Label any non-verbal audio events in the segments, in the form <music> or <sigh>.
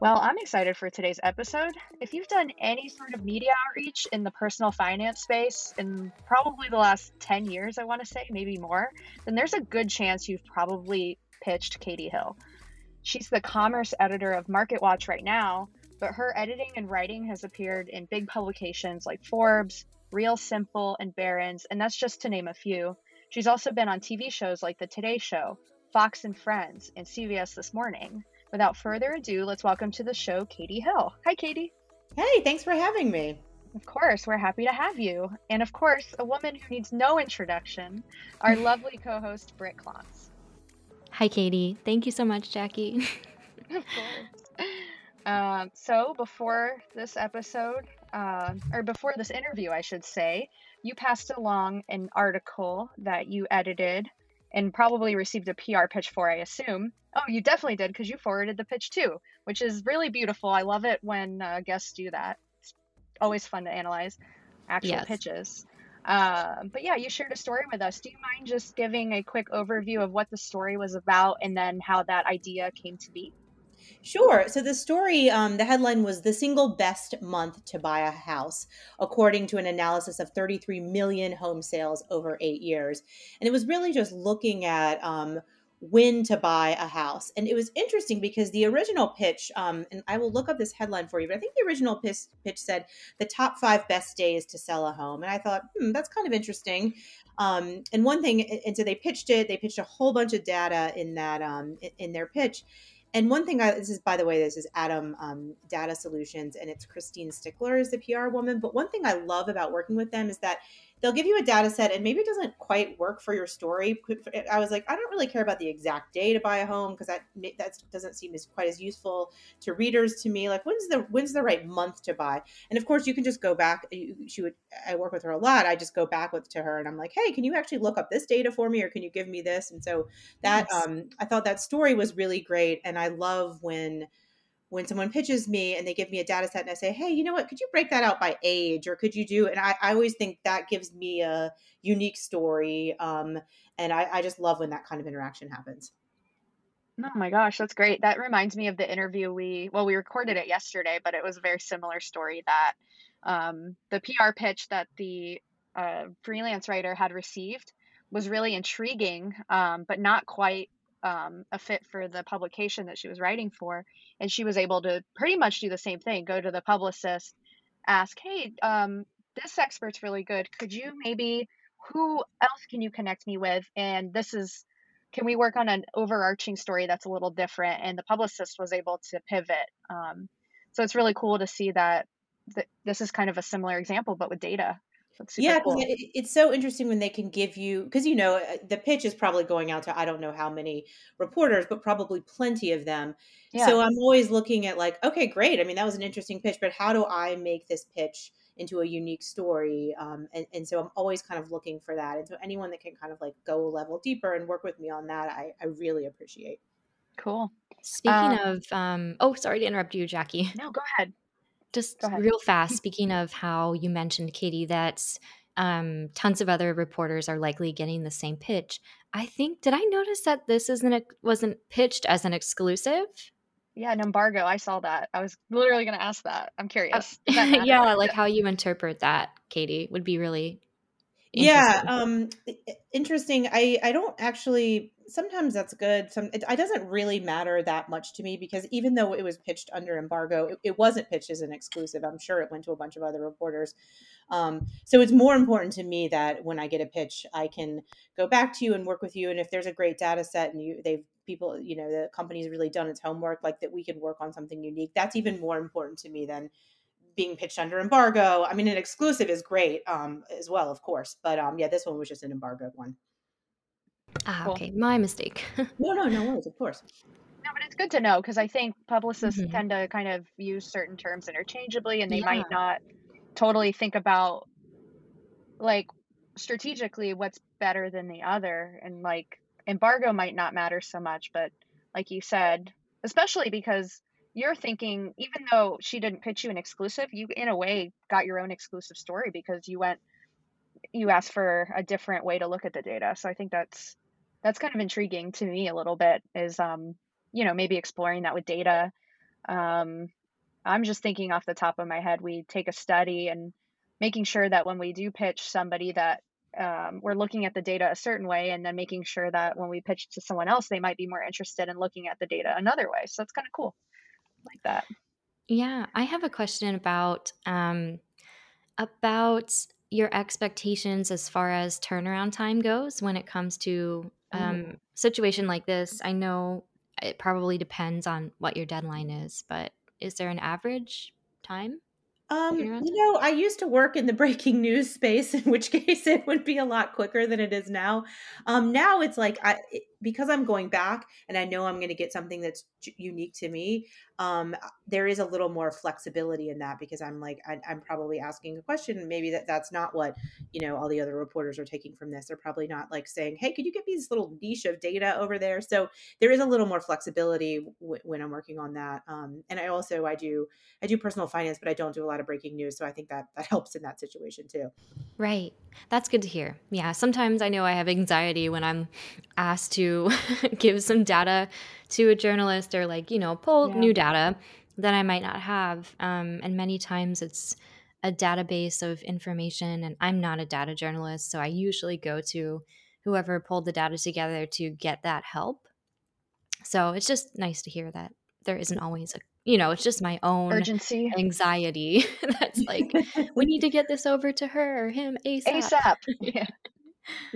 Well, I'm excited for today's episode. If you've done any sort of media outreach in the personal finance space in probably the last 10 years, I want to say, maybe more, then there's a good chance you've probably pitched Catey Hill. She's the commerce editor of MarketWatch right now, but her editing and writing has appeared in big publications like Forbes, Real Simple, and Barron's, and that's just to name a few. She's also been on TV shows like The Today Show, Fox and Friends, and CBS This Morning. Without further ado, let's welcome to the show Catey Hill. Hi, Catey. Hey, thanks for having me. Of course, we're happy to have you. And of course, a woman who needs no introduction, our <laughs> lovely co host, Britt Clontz. Hi, Catey. Thank you so much, Jackie. <laughs> of course. Um, so, before this episode, uh, or before this interview, I should say, you passed along an article that you edited and probably received a PR pitch for, I assume. Oh, you definitely did because you forwarded the pitch too, which is really beautiful. I love it when uh, guests do that. It's always fun to analyze actual yes. pitches. Uh, but yeah, you shared a story with us. Do you mind just giving a quick overview of what the story was about and then how that idea came to be? Sure. So the story, um, the headline was the single best month to buy a house, according to an analysis of 33 million home sales over eight years. And it was really just looking at um, when to buy a house. And it was interesting because the original pitch, um, and I will look up this headline for you, but I think the original pitch, pitch said the top five best days to sell a home. And I thought, hmm, that's kind of interesting. Um, and one thing, and so they pitched it, they pitched a whole bunch of data in that, um, in their pitch. And one thing, I, this is by the way, this is ATTOM um, Data Solutions, and it's Christine Stricker is the PR woman. But one thing I love about working with them is that they'll give you a data set and maybe it doesn't quite work for your story. I was like, I don't really care about the exact day to buy a home because that that doesn't seem as quite as useful to readers to me. Like when's the when's the right month to buy? And of course, you can just go back. She would. I work with her a lot. I just go back with to her and I'm like, hey, can you actually look up this data for me, or can you give me this? And so that yes. um, I thought that story was really great, and I love when when someone pitches me and they give me a data set and I say, hey, you know what, could you break that out by age or could you do, and I, I always think that gives me a unique story. Um, and I, I just love when that kind of interaction happens. Oh my gosh, that's great. That reminds me of the interview we, well, we recorded it yesterday, but it was a very similar story that um, the PR pitch that the uh, freelance writer had received was really intriguing, um, but not quite um, a fit for the publication that she was writing for. And she was able to pretty much do the same thing go to the publicist, ask, hey, um, this expert's really good. Could you maybe, who else can you connect me with? And this is, can we work on an overarching story that's a little different? And the publicist was able to pivot. Um, so it's really cool to see that, that this is kind of a similar example, but with data yeah, cool. it, it's so interesting when they can give you because you know uh, the pitch is probably going out to I don't know how many reporters, but probably plenty of them. Yeah. So I'm always looking at like, okay, great. I mean, that was an interesting pitch, but how do I make this pitch into a unique story? Um, and, and so I'm always kind of looking for that. And so anyone that can kind of like go a level deeper and work with me on that, I, I really appreciate. Cool. Speaking um, of, um, oh, sorry to interrupt you, Jackie. No, go ahead just real fast, speaking of how you mentioned, Catey, that um, tons of other reporters are likely getting the same pitch. I think did I notice that this isn't wasn't pitched as an exclusive? Yeah, an embargo. I saw that. I was literally going to ask that. I'm curious. Uh, <laughs> yeah, like how you interpret that, Catey, would be really yeah um interesting. I i don't actually sometimes that's good. Some it, it, doesn't really matter that much to me because even though it was pitched under embargo it, it, wasn't pitched as an exclusive. I'm sure it went to a bunch of other reporters. Um, so it's more important to me that when i get a pitch i can go back to you and work with you. And if there's a great data set and you they've people you know the company's really done its homework like that we can work on something unique that's even more important to me than being pitched under embargo. I mean, an exclusive is great um, as well, of course, but um, yeah, this one was just an embargoed one. Ah, okay, my mistake. <laughs> no, no, no worries, of course. No, but it's good to know because I think publicists mm-hmm. tend to kind of use certain terms interchangeably, and they yeah. might not totally think about like strategically what's better than the other, and like embargo might not matter so much, but like you said, especially because you're thinking even though she didn't pitch you an exclusive you in a way got your own exclusive story because you went you asked for a different way to look at the data. So i think that's that's kind of intriguing to me a little bit is um you know maybe exploring that with data. Um, I'm just thinking off the top of my head, we take a study and making sure that when we do pitch somebody that um, we're looking at the data a certain way and then making sure that when we pitch to someone else they might be more interested in looking at the data another way. So that's kind of cool like that. Yeah i have a question about um, about your expectations as far as turnaround time goes when it comes to um, situation like this. I know it probably depends on what your deadline is but is there an average time um, you know, I used to work in the <laughs> breaking news space, in which case it would be a lot quicker than it is now. Um, now it's like I because I'm going back and I know I'm going to get something that's unique to me um, there is a little more flexibility in that because I'm like I, am probably asking a question maybe that that's not what you know all the other reporters are taking from this. They're probably not like saying, "Hey, could you get me this little niche of data over there?" So there is a little more flexibility w- when I'm working on that. Um, and I also I do I do personal finance, but I don't do a lot of breaking news, so I think that that <laughs> helps in that situation too. Right, that's good to hear. Yeah, sometimes I know I have anxiety when I'm asked to <laughs> give some data to a journalist or like you know pull yeah. new data that I might not have. Um, and many times it's a database of information, and I'm not a data journalist, so I usually go to whoever pulled the data together to get that help. So it's just nice to hear that there isn't always a you know, it's just my own urgency, anxiety <laughs> that's like, <laughs> we need to get this over to her or him ASAP. ASAP. Yeah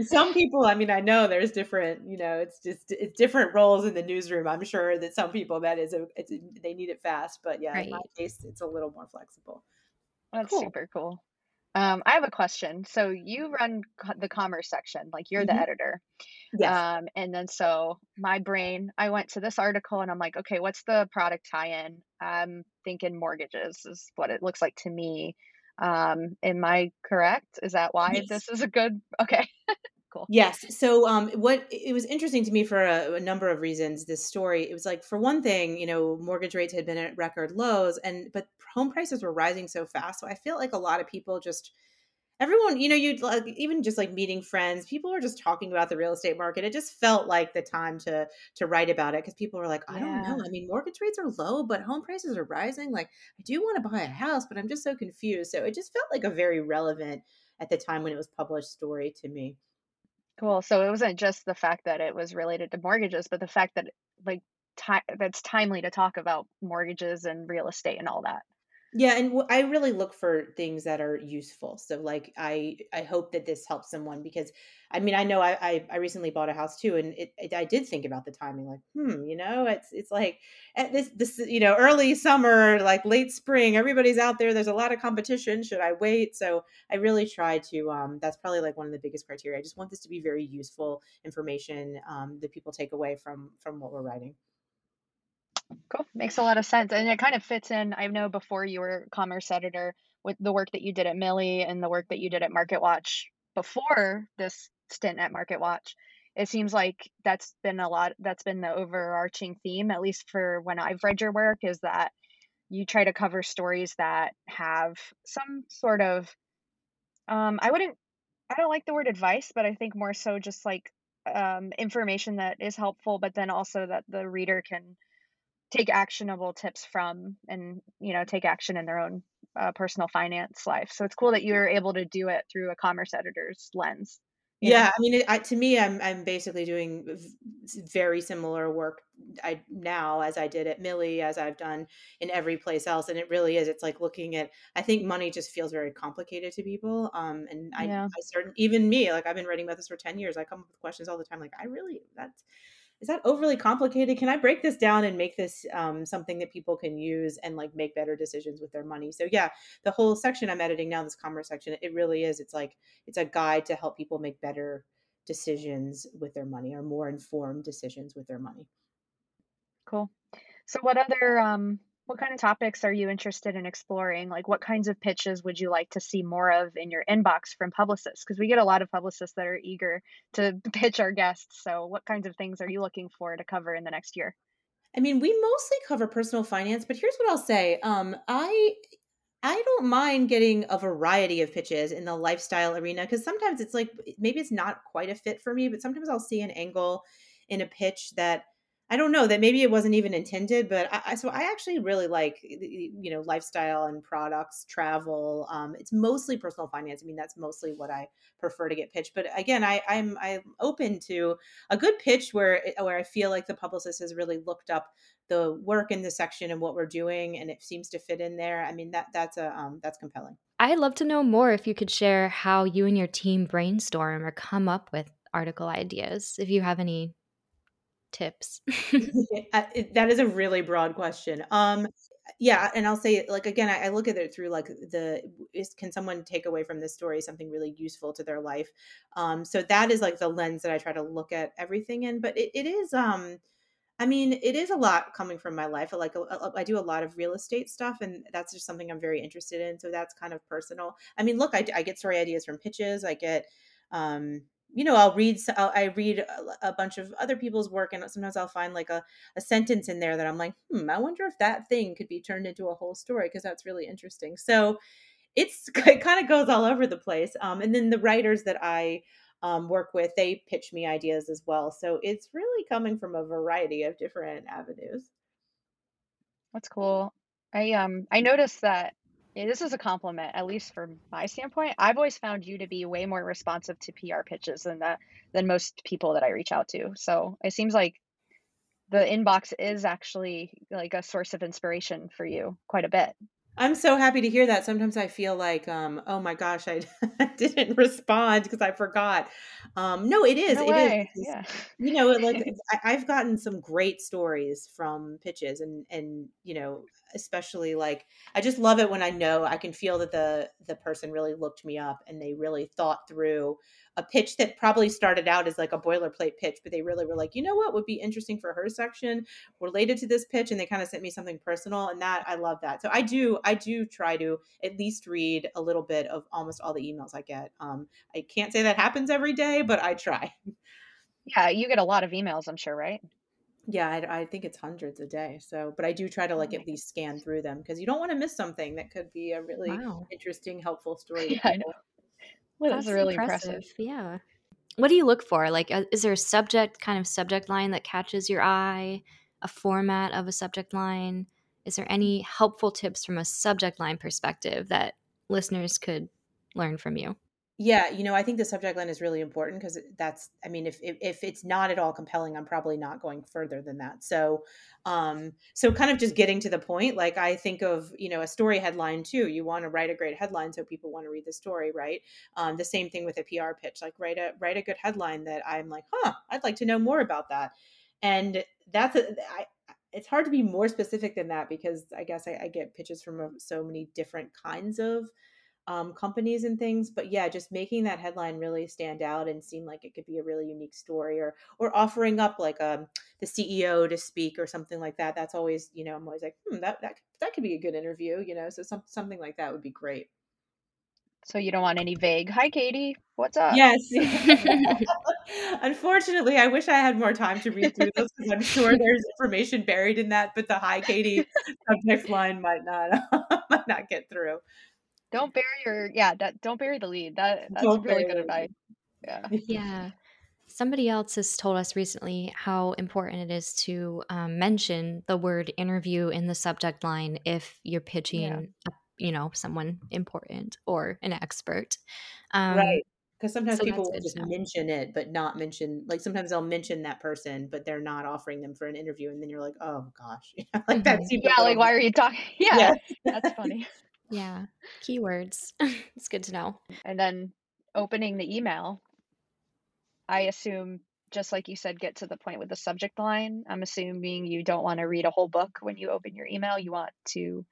some people i mean i know there's different you know it's just it's different roles in the newsroom i'm sure that some people that is a it's, they need it fast but yeah right. in my case it's a little more flexible that's cool. super cool um, I have a question. So you run co- the commerce section, like you're mm-hmm. the editor. Yes. Um, and then so my brain, I went to this article and I'm like, okay, what's the product tie-in? I'm thinking mortgages is what it looks like to me. Um, am I correct? Is that why yes. this is a good? Okay. Cool. Yes. So, um, what it was interesting to me for a, a, number of reasons. This story, it was like for one thing, you know, mortgage rates had been at record lows, and but home prices were rising so fast. So I feel like a lot of people just everyone, you know, you'd like even just like meeting friends, people were just talking about the real estate market. It just felt like the time to to write about it because people were like, I yeah. don't know. I mean, mortgage rates are low, but home prices are rising. Like, I do want to buy a house, but I'm just so confused. So it just felt like a very relevant at the time when it was published story to me. Cool. So it wasn't just the fact that it was related to mortgages, but the fact that like time that's timely to talk about mortgages and real estate and all that. Yeah, and I really look for things that are useful. So, like, I I hope that this helps someone because, I mean, I know I I, I recently bought a house too, and it, it, I did think about the timing. Like, hmm, you know, it's it's like at this this you know early summer, like late spring, everybody's out there. There's a lot of competition. Should I wait? So, I really try to. Um, that's probably like one of the biggest criteria. I just want this to be very useful information um, that people take away from from what we're writing. Cool. Makes a lot of sense. And it kind of fits in. I know before you were commerce editor with the work that you did at Millie and the work that you did at Market Watch before this stint at Market Watch. It seems like that's been a lot that's been the overarching theme, at least for when I've read your work, is that you try to cover stories that have some sort of um I wouldn't I don't like the word advice, but I think more so just like um, information that is helpful, but then also that the reader can take actionable tips from and you know take action in their own uh, personal finance life so it's cool that you're able to do it through a commerce editor's lens yeah know? i mean it, I, to me i'm i'm basically doing very similar work i now as i did at millie as i've done in every place else and it really is it's like looking at i think money just feels very complicated to people um and i, yeah. I certain even me like i've been writing about this for 10 years i come up with questions all the time like i really that's is that overly complicated? Can I break this down and make this um, something that people can use and like make better decisions with their money? So yeah, the whole section I'm editing now, this commerce section, it really is. It's like it's a guide to help people make better decisions with their money or more informed decisions with their money. Cool. So what other um, what kind of topics are you interested in exploring? Like, what kinds of pitches would you like to see more of in your inbox from publicists? Because we get a lot of publicists that are eager to <laughs> pitch our guests. So, what kinds of things are you looking for to cover in the next year? I mean, we mostly cover personal finance, but here's what I'll say. Um, I I don't mind getting a variety of pitches in the lifestyle arena because sometimes it's like maybe it's not quite a fit for me, but sometimes I'll see an angle in a pitch that I don't know that maybe it wasn't even intended, but I, I so I actually really like you know lifestyle and products, travel. Um, it's mostly personal finance. I mean, that's mostly what I prefer to get pitched. But again, I, I'm I'm open to a good pitch where where I feel like the publicist has really looked up the work in the section and what we're doing, and it seems to fit in there. I mean, that that's a um, that's compelling. I'd love to know more if you could share how you and your team brainstorm or come up with article ideas. If you have any tips? <laughs> that is a really broad question. Um, yeah, and I'll say like again, I, I look at it through like the is can someone take away from this story something really useful to their life? Um, so that is like the lens that I try to look at everything in. But it, it is um, I mean, it is a lot coming from my life. Like I do a lot of real estate stuff, and that's just something I'm very interested in. So that's kind of personal. I mean, look, I, I get story ideas from pitches. I get um you know i'll read I'll, i read a, a, bunch of other people's work and sometimes i'll find like a, a sentence in there that i'm like hmm i wonder if that thing could be turned into a whole story because that's really interesting. So it's <laughs> it kind of goes all over the place um, and then the writers that i um, work with they pitch me ideas as well. So it's really coming from a variety of different avenues. That's cool. I um i noticed that yeah, this is a compliment, at least from my standpoint. I've always found you to be way more responsive to PR pitches than that than most people that I reach out to. So it seems like the inbox is actually like a source of inspiration for you quite a bit. I'm so happy to hear that. Sometimes I feel like, um, oh my gosh, I <laughs> didn't respond because I forgot. Um, no, it is. No it way. is. Yeah. You know, like <laughs> I, have gotten some great stories from pitches, and and you know, especially like I just love it when I know I can feel that the the person really looked me up and they really thought through a pitch that probably started out as like a boilerplate pitch, but they really were like, you know what would be interesting for her section related to this pitch, and they kind of sent me something personal, and that I love that. So I do I do try to at least read a little bit of almost all the emails I get. Um, I can't say that happens every day, but I try. Yeah, you get a lot of emails, I'm sure, right? Yeah, I, I, think it's hundreds a day. So, but I do try to like at least scan through them because you don't want to miss something that could be a really wow. interesting, helpful <laughs> story. Yeah, I know. Well, that's really impressive. impressive. Yeah. What do you look for? Like, uh, is there a subject kind of subject line that catches your eye? A format of a subject line? Is there any helpful tips from a subject line perspective that listeners could learn from you? Yeah, you know, I think the subject line is really important because that's, I mean, if, if, if it's not at all compelling, I'm probably not going further than that. So, um, so kind of just getting to the point. Like I think of, you know, a story headline too. You want to write a great headline so people want to read the story, right? Um, the same thing with a PR pitch. Like write a write a good headline that I'm like, huh, I'd like to know more about that. And that's a, I, it's hard to be more specific than that because I guess I, I get pitches from so many different kinds of um, companies and things. But yeah, just making that headline really stand out and seem like it could be a really unique story, or or offering up like um, the CEO to speak or something like that. That's always you know I'm always like hmm, that that that could be a good interview. You know, so some, something like that would be great. So you don't want any vague. Hi, Catey. What's up? Yes. <laughs> <laughs> Unfortunately, I wish I had more time to read through those because I'm sure there's information buried in that. But the Hi, Catey subject line might not <laughs> might not get through. Don't bury your yeah. That don't bury the lead. That <laughs> that's don't really good advice. Yeah. <laughs> Yeah. Somebody else has told us recently how important it is to um, mention the word interview in the subject line if you're pitching, yeah. you know, someone important or an expert. Um, right. Because sometimes so people will just mention it, but not mention like sometimes they'll mention that person, but they're not offering them for an interview, and then you're like, oh gosh, <laughs> like mm-hmm. Yeah, like why are you talking? Yeah, yeah. that's funny. Yeah. Keywords. <laughs> it's good to know. And then opening the email, I assume, just like you said, get to the point with the subject line. I'm assuming you don't want to read a whole book when you open your email. You want to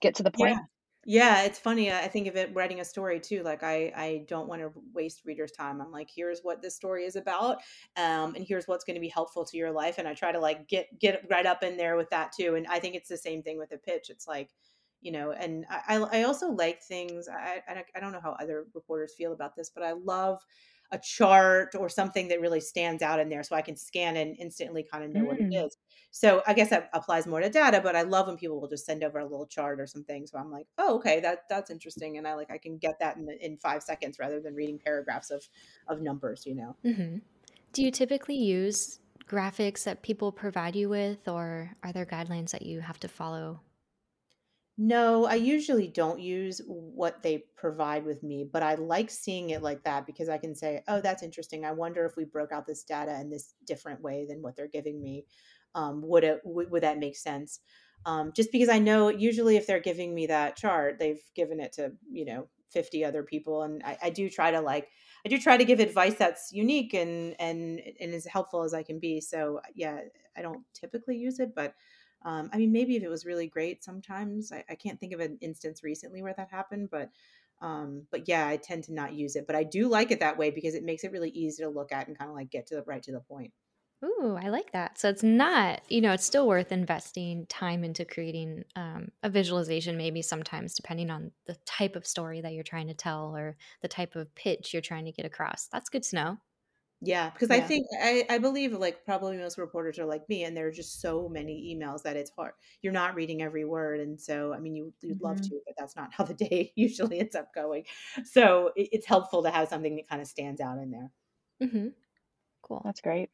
get to the point. Yeah. Yeah, it's funny. I think of it writing a story too. Like I, I don't want to waste readers' time. I'm like, here's what this story is about, um, and here's what's going to be helpful to your life. And I try to like get get right up in there with that too. And I think it's the same thing with a pitch. It's like, you know and i i also like things i i don't know how other reporters feel about this but i love a chart or something that really stands out in there so i can scan and instantly kind of know mm. what it mm. so i guess that applies more to data but i love when people will just send over a little chart or something so i'm like oh okay that that's interesting and i like i can get that in, in five seconds rather than reading paragraphs of of numbers you know mm-hmm. do you typically use graphics that people provide you with, or are there guidelines that you have to follow? No, I usually don't use what they provide with me, but I like seeing it like that because I can say, "Oh, that's interesting. I wonder if we broke out this data in this different way than what they're giving me. Um, would it would, that make sense?" Um, just because I know usually if they're giving me that chart, they've given it to you know 50 other people, and I, I do try to like I do try to give advice that's unique and and and as helpful as I can be. So yeah, I don't typically use it, but um, I mean, maybe if it was really great, sometimes I, I, can't think of an instance recently where that happened, but um, but yeah, I tend to not use it. But I do like it that way because it makes it really easy to look at and kind of like get to the right to the point. Ooh, I like that. So it's not, you know, it's still worth investing time into creating um, a visualization, maybe sometimes depending on the type of story that you're trying to tell or the type of pitch you're trying to get across. That's good to know. Yeah, because I think I, I believe like probably most reporters are like me, and there are just so many emails that it's hard. You're not reading every word, and so I mean, you you'd love Mhm. to, but that's not how the <laughs> day usually ends up going. So it, it's helpful to have something that kind of stands out in there. Mm-hmm. Cool. That's great.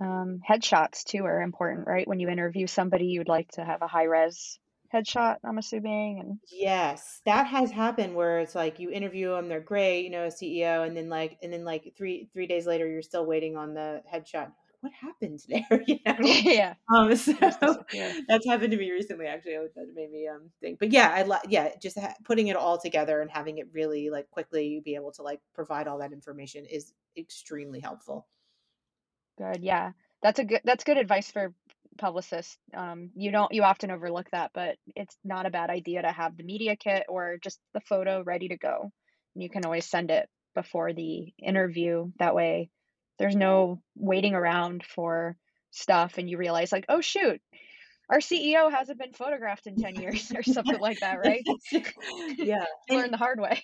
Um, headshots too are important, right? When you interview somebody, you'd like to have a high res headshot, I'm assuming. And Yes, that has happened where it's like you interview them, they're great, you know, a CEO, and then like and then like three three days later, you're still waiting on the headshot. What happened <laughs> there? You <laughs> know. yeah, Um, so <laughs> that's happened to me recently. Actually, that made me um think. But yeah, I like yeah, just ha- putting it all together and having it really like quickly be able to like provide all that information is extremely helpful. Good. Yeah. That's a good that's good advice for publicists. Um, you don't you often overlook that, but it's not a bad idea to have the media kit or just the photo ready to go. And you can always send it before the interview. That way there's no waiting around for stuff and you realize like, "Oh shoot, our CEO hasn't been photographed in 10 years or something like that, <laughs> right? yeah. <laughs> You learn the hard way.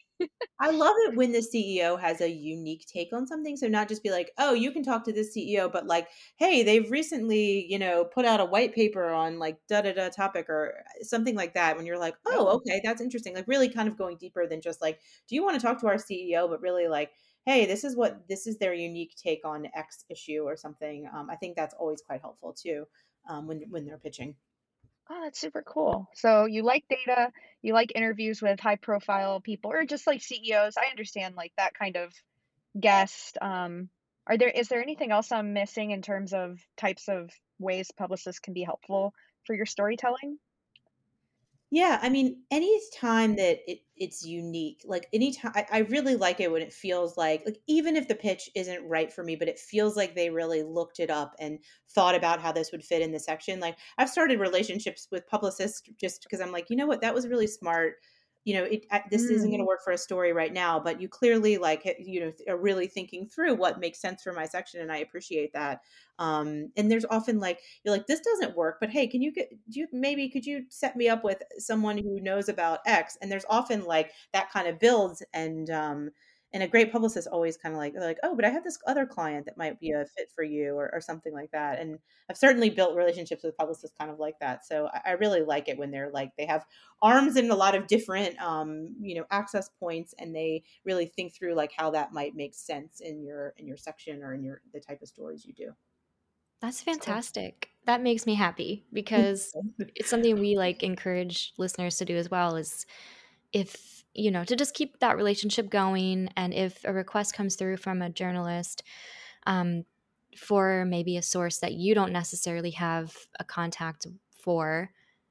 I love it when the CEO has a unique take on something. So not just be like, oh, you can talk to this CEO, but like, hey, they've recently, you know, put out a white paper on like da da da topic or something like that. When you're like, oh, Oh, okay, that's interesting. Like really kind of going deeper than just like, do you want to talk to our CEO? But really like, hey, this is what this is their unique take on X issue or something. Um, I think that's always quite helpful too. Um, when when they're pitching. oh, that's super cool. So you like data, you like interviews with high profile people or just like CEOs. I understand like that kind of guest. Um, are there is there anything else I'm missing in terms of types of ways publicists can be helpful for your storytelling? Yeah, I mean, any time that it, it's unique, like anytime, I, I really like it when it feels like, like even if the pitch isn't right for me, but it feels like they really looked it up and thought about how this would fit in the section. Like I've started relationships with publicists just because I'm like, you know what, that was really smart. You know, it, this isn't going Mm, to work for a story right now, but you clearly like, you know, are really thinking through what makes sense for my section, and I appreciate that. Um, and there's often like you're like this doesn't work but hey can you get do you maybe could you set me up with someone who knows about x and there's often like that kind of builds and um and a great publicist always kind of like they're like oh but i have this other client that might be a fit for you or, or something like that and i've certainly built relationships with publicists kind of like that so I, I really like it when they're like they have arms in a lot of different um you know access points and they really think through like how that might make sense in your in your section or in your the type of stories you do That's that's cool. fantastic. That makes me happy because it's something we like encourage listeners to do as well is if you know to just keep that relationship going and if a request comes through from a journalist um, for maybe a source that you don't necessarily have a contact for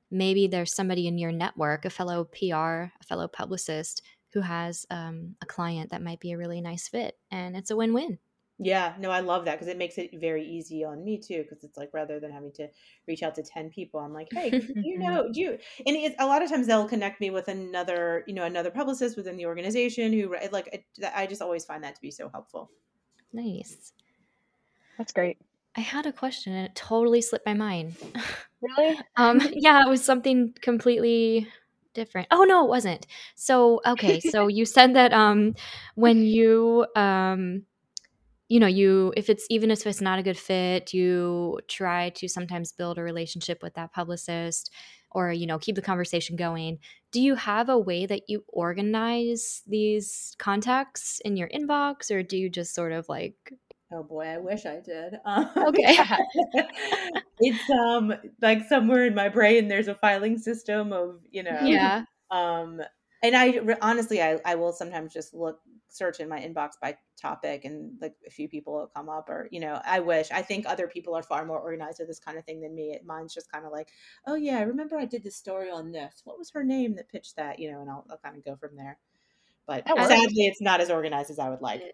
maybe there's somebody in your network a fellow pr a fellow publicist who has um, a client that might be a really nice fit and it's a win-win Yeah, no, I love that because it makes it very easy on me too. Because it's like rather than having to reach out to ten people, I'm like, hey, <laughs> you know, do you? And it's, a lot of times they'll connect me with another, you know, another publicist within the organization who like. it- I just always find that to be so helpful. nice That's great. i had a question and it totally slipped my mind <laughs> Really? Um, <laughs> yeah, it was something completely different. Oh no, it wasn't. So okay, so you said that um when you um you know, you if it's even if it's not a good fit, you try to sometimes build a relationship with that publicist or you know, keep the conversation going. Do you have a way that you organize these contacts in your inbox or do you just sort of like Oh boy, I wish I did. <laughs> Um, okay. <laughs> it's um like somewhere in my brain there's a filing system of, you know, yeah. Um and I honestly I I will sometimes just look search in my inbox by topic and like a few people will come up or you know i wish. I think other people are far more organized with this kind of thing than me. Mine's just kind of like oh yeah i remember i did this story on this. What was her name that pitched that? You know and i'll, I'll kind of go from there. But sadly it's not as organized as i would like. <sighs>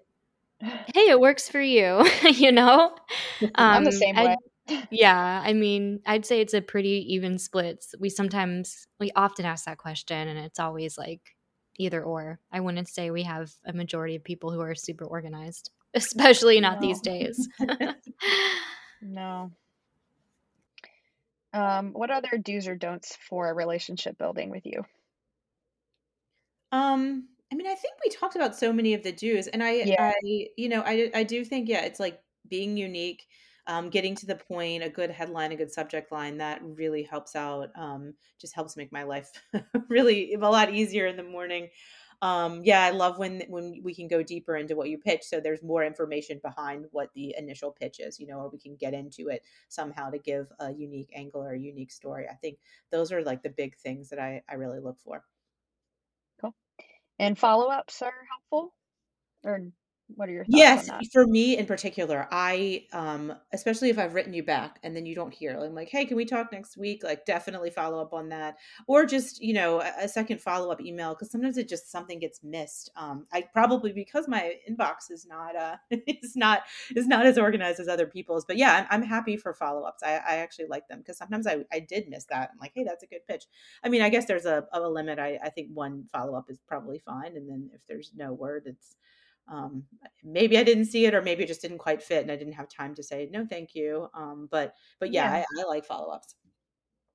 Hey it works for you <laughs> you know? Um, <laughs> i'm the um, same way. I, yeah i mean i'd say it's a pretty even split. We sometimes we often ask that question and it's always like either or. I wouldn't say we have a majority of people who are super organized, <laughs> especially not no. these days. <laughs> no. Um, what other do's or don'ts for relationship building with you? Um, I mean, I think we talked about so many of the do's, and I, yeah. I, you know, I, I do think, yeah, it's like being unique um, getting to the point, a good headline, a good subject line that really helps out. Um, just helps make my life <laughs> really a lot easier in the morning. Um, yeah, I love when when we can go deeper into what you pitch, so there's more information behind what the initial pitch is, you know, or we can get into it somehow to give a unique angle or a unique story. I think those are like the big things that I I really look for. Cool. And follow ups are helpful, or what are your thoughts yes for me in particular i um especially if i've written you back and then you don't hear i'm like hey can we talk next week? Like definitely follow up on that or just you know a, a second follow-up email because sometimes it just something gets missed um i probably because my inbox is not uh <laughs> it's not is not as organized as other people's but yeah i'm, I'm happy for follow-ups i, I actually like them because sometimes I, I did miss that i'm like hey that's a good pitch. I mean i guess there's a, a limit I, I think one follow-up is probably fine and then if there's no word it's um, maybe I didn't see it, or maybe it just didn't quite fit, and I didn't have time to say no, thank you. Um, but but yeah, yeah. I, I, like follow ups.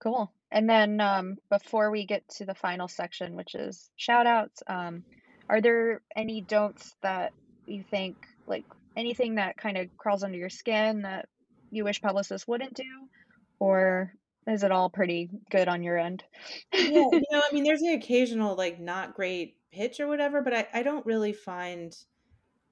Cool. And then um, before we get to the final section, which is shout outs, um, are there any don'ts that you think like anything that kind of crawls under your skin that you wish publicists wouldn't do, or is it all pretty good on your end? yeah, you <laughs> know, I mean, there's the occasional like not great pitch or whatever, but I, I don't really find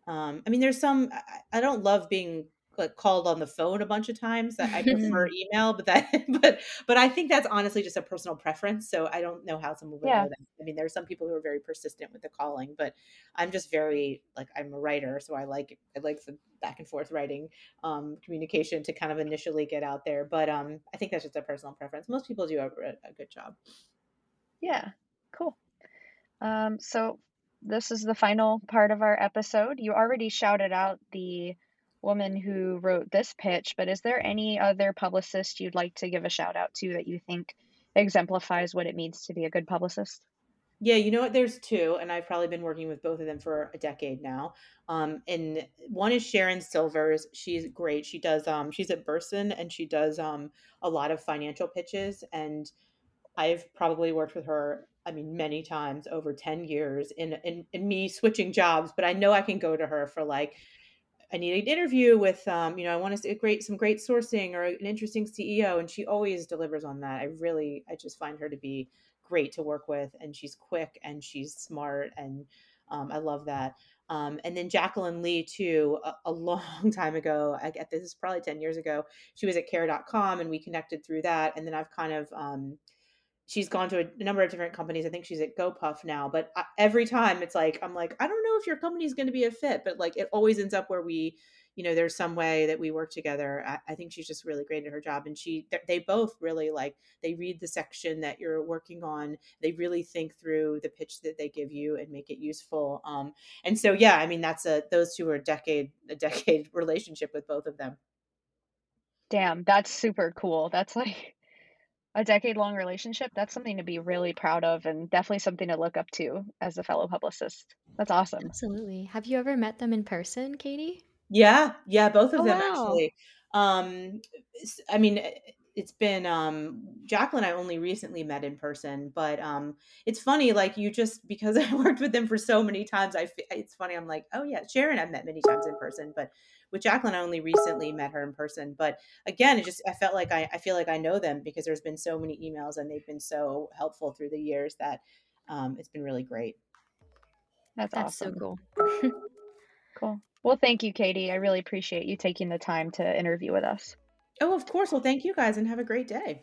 um, I mean, there's some. I, I don't love being like called on the phone a bunch of times. I prefer <laughs> email, but that, <laughs> but, but I think that's honestly just a personal preference. So I don't know how someone would yeah. know that. I mean, there are some people who are very persistent with the calling, but I'm just very like I'm a writer, so I like I like the back and forth writing um, communication to kind of initially get out there. But um, I think that's just a personal preference. Most people do a, a good job. Yeah, cool. Um, so this is the final part of our episode. You already shouted out the woman who wrote this pitch, but is there any other publicist you'd like to give a shout out to that you think exemplifies what it means to be a good publicist? Yeah, you know what? There's two, and I've probably been working with both of them for a decade now. Um, and one is Sharon Silvers. She's great. She does um, she's at Burson, and she does um, a lot of financial pitches. And I've probably worked with her I mean, many times over 10 years in, in, in me switching jobs, but I know I can go to her for like, I need an interview with, um, you know, I want to see great, some great sourcing or an interesting CEO. And she always delivers on that. I really, I just find her to be great to work with and she's quick and she's smart. And um, I love that. Um, and then Jacqueline Lee, too, a, a <laughs> long time ago, I get this is probably 10 years ago. She was at care.com and we connected through that. And then I've kind of, um, she's gone to a number of different companies. I think she's at GoPuff now, but I, every time it's like I'm like I don't know if your company is going to be a fit, but like it always ends up where we, you know, there's some way that we work together. I, I think she's just really great at her job, and she they both really like they read the section that you're working on. They really think through the pitch that they give you and make it useful. Um, and so yeah, I mean that's a those two are a decade a decade <laughs> relationship with both of them. Damn, that's super cool. That's like a decade long relationship, that's something to be really proud of and definitely something to look up to as a fellow publicist. That's awesome. Absolutely. Have you ever met them in person, Catey? Yeah, yeah, both of oh, them wow. actually. Um I mean it's been um Jacqueline I only recently met in person, but um it's funny like you just because <laughs> I worked with them for so many times I it's funny I'm like, "Oh yeah, Sharon I've met many times in person, but with Jacqueline, I only recently met her in person. But again, it just I felt like I, I feel like I know them because there's been so many emails and they've been so helpful through the years that um, it's been really great. That's, That's awesome. so cool. <laughs> cool. Well, thank you, Catey. I really appreciate you taking the time to interview with us. Oh, of course. Well, thank you guys and have a great day.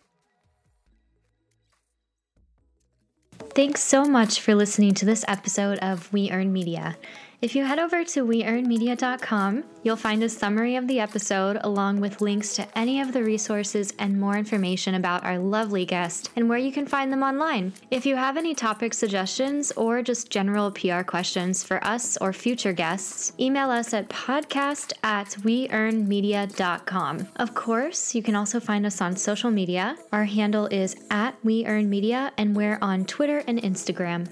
Thanks so much for listening to this episode of We Earn Media. If you head over to weearnmedia.com, you'll find a summary of the episode along with links to any of the resources and more information about our lovely guest and where you can find them online. If you have any topic suggestions or just general PR questions for us or future guests, email us at podcast at weearnmedia.com. Of course, you can also find us on social media. Our handle is at weearnmedia and we're on Twitter and Instagram.